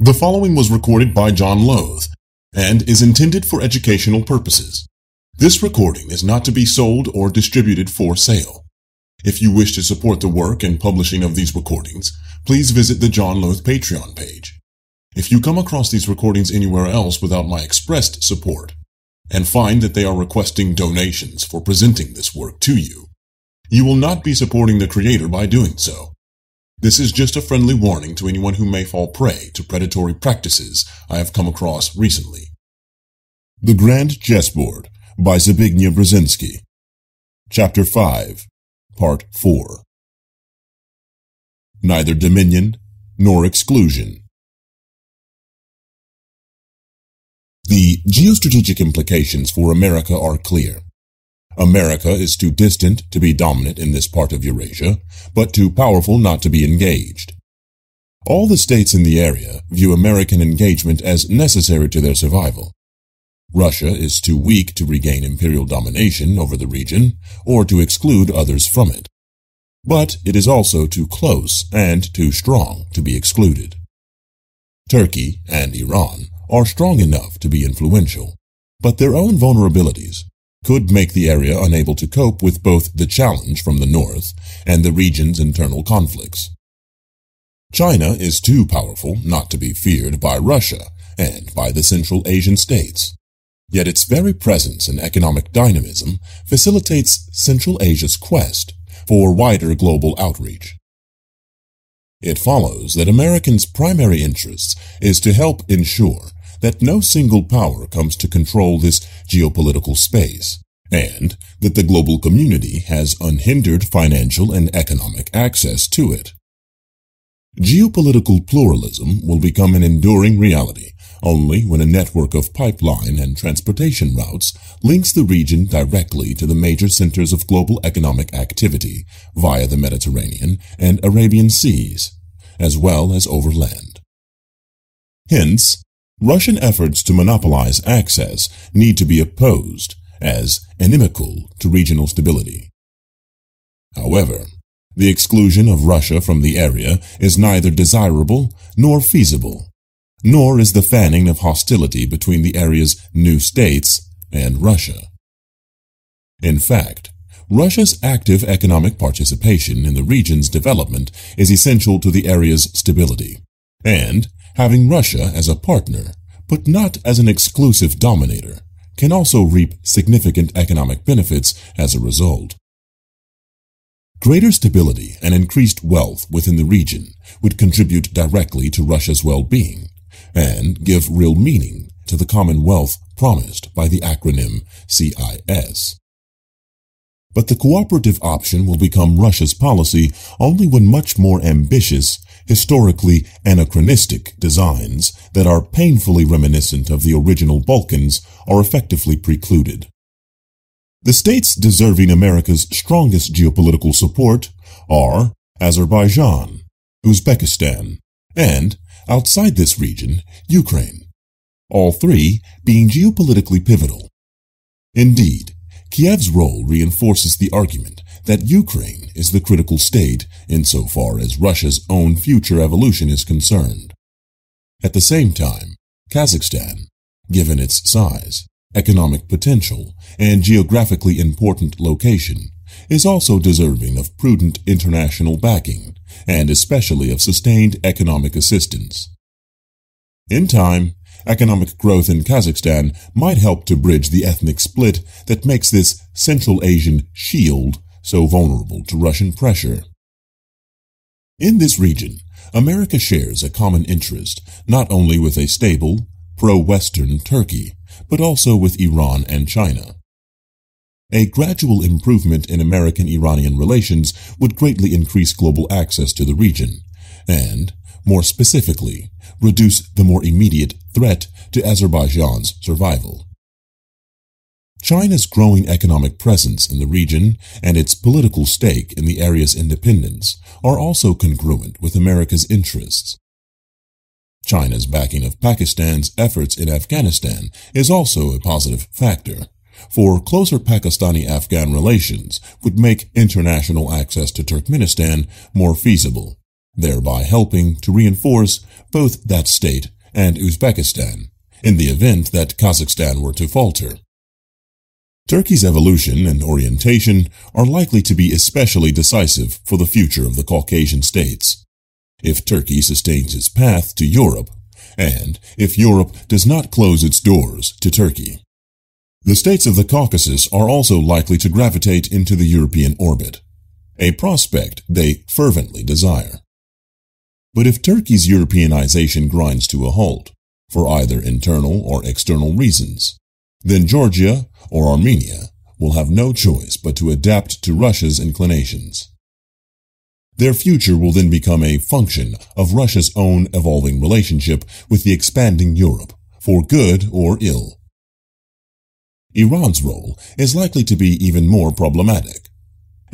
The following was recorded by John Lothe and is intended for educational purposes. This recording is not to be sold or distributed for sale. If you wish to support the work and publishing of these recordings, please visit the John Lothe Patreon page. If you come across these recordings anywhere else without my expressed support, and find that they are requesting donations for presenting this work to you, you will not be supporting the creator by doing so. This is just a friendly warning to anyone who may fall prey to predatory practices I have come across recently. The Grand Chessboard by Zbigniew Brzezinski Chapter 5 Part 4 Neither Dominion nor Exclusion The geostrategic implications for America are clear. America is too distant to be dominant in this part of Eurasia, but too powerful not to be engaged. All the states in the area view American engagement as necessary to their survival. Russia is too weak to regain imperial domination over the region or to exclude others from it. But it is also too close and too strong to be excluded. Turkey and Iran are strong enough to be influential, but their own vulnerabilities could make the area unable to cope with both the challenge from the north and the region's internal conflicts. China is too powerful not to be feared by Russia and by the Central Asian states. Yet its very presence and economic dynamism facilitates Central Asia's quest for wider global outreach. It follows that Americans' primary interest is to help ensure that no single power comes to control this geopolitical space, and that the global community has unhindered financial and economic access to it. Geopolitical pluralism will become an enduring reality only when a network of pipeline and transportation routes links the region directly to the major centers of global economic activity via the Mediterranean and Arabian seas, as well as overland. Hence, Russian efforts to monopolize access need to be opposed as inimical to regional stability. However, the exclusion of Russia from the area is neither desirable nor feasible, nor is the fanning of hostility between the area's new states and Russia. In fact, Russia's active economic participation in the region's development is essential to the area's stability, and having Russia as a partner, but not as an exclusive dominator, can also reap significant economic benefits as a result. Greater stability and increased wealth within the region would contribute directly to Russia's well-being and give real meaning to the commonwealth promised by the acronym CIS. But the cooperative option will become Russia's policy only when much more ambitious historically anachronistic designs that are painfully reminiscent of the original Balkans are effectively precluded. The states deserving America's strongest geopolitical support are Azerbaijan, Uzbekistan, and, outside this region, Ukraine, all three being geopolitically pivotal. Indeed, Kiev's role reinforces the argument that Ukraine is the critical state insofar as Russia's own future evolution is concerned. At the same time, Kazakhstan, given its size, economic potential, and geographically important location, is also deserving of prudent international backing, and especially of sustained economic assistance. In time, economic growth in Kazakhstan might help to bridge the ethnic split that makes this Central Asian shield so vulnerable to Russian pressure. In this region, America shares a common interest not only with a stable, pro-Western Turkey, but also with Iran and China. A gradual improvement in American-Iranian relations would greatly increase global access to the region, and, more specifically, reduce the more immediate threat to Azerbaijan's survival. China's growing economic presence in the region and its political stake in the area's independence are also congruent with America's interests. China's backing of Pakistan's efforts in Afghanistan is also a positive factor, for closer Pakistani-Afghan relations would make international access to Turkmenistan more feasible, thereby helping to reinforce both that state and Uzbekistan in the event that Kazakhstan were to falter. Turkey's evolution and orientation are likely to be especially decisive for the future of the Caucasian states. If Turkey sustains its path to Europe, and if Europe does not close its doors to Turkey. The states of the Caucasus are also likely to gravitate into the European orbit, a prospect they fervently desire. But if Turkey's Europeanization grinds to a halt, for either internal or external reasons, then Georgia or Armenia will have no choice but to adapt to Russia's inclinations. Their future will then become a function of Russia's own evolving relationship with the expanding Europe, for good or ill. Iran's role is likely to be even more problematic.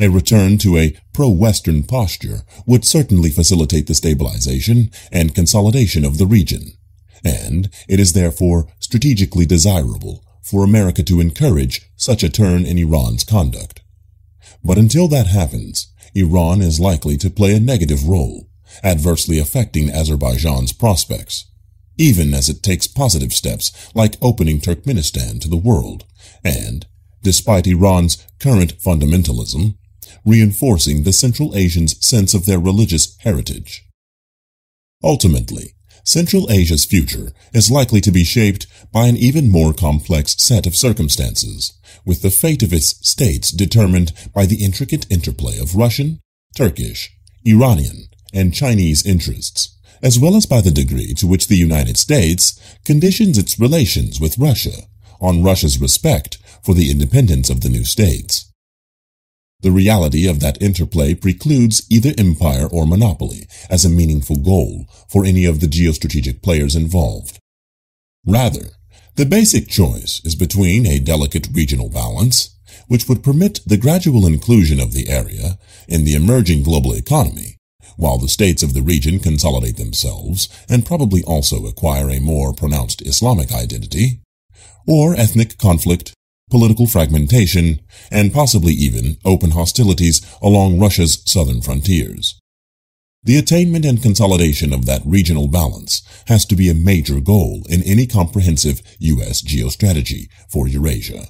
A return to a pro-Western posture would certainly facilitate the stabilization and consolidation of the region, and it is therefore strategically desirable for America to encourage such a turn in Iran's conduct. But until that happens, Iran is likely to play a negative role, adversely affecting Azerbaijan's prospects, even as it takes positive steps like opening Turkmenistan to the world and, despite Iran's current fundamentalism, reinforcing the Central Asians' sense of their religious heritage. Ultimately, Central Asia's future is likely to be shaped by an even more complex set of circumstances, with the fate of its states determined by the intricate interplay of Russian, Turkish, Iranian, and Chinese interests, as well as by the degree to which the United States conditions its relations with Russia on Russia's respect for the independence of the new states. The reality of that interplay precludes either empire or monopoly as a meaningful goal for any of the geostrategic players involved. Rather, the basic choice is between a delicate regional balance, which would permit the gradual inclusion of the area in the emerging global economy, while the states of the region consolidate themselves and probably also acquire a more pronounced Islamic identity, or ethnic conflict political fragmentation, and possibly even open hostilities along Russia's southern frontiers. The attainment and consolidation of that regional balance has to be a major goal in any comprehensive U.S. geostrategy for Eurasia.